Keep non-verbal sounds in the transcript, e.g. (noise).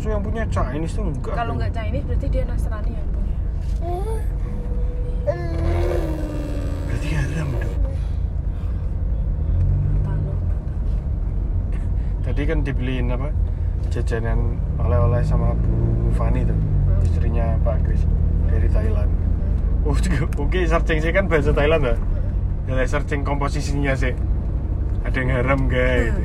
maksudnya yang punya Chinese tuh enggak kalau enggak Chinese berarti dia Nasrani yang punya. Berarti haram dong Tahu. tadi kan dibeliin apa? Jajanan oleh-oleh sama Bu Fani tuh Hmm. istrinya Pak Kris hmm. dari Thailand. Hmm. Oh juga oke searching sih kan bahasa Thailand lah. Hmm. ya searching komposisinya sih. Ada yang haram gak (laughs) gitu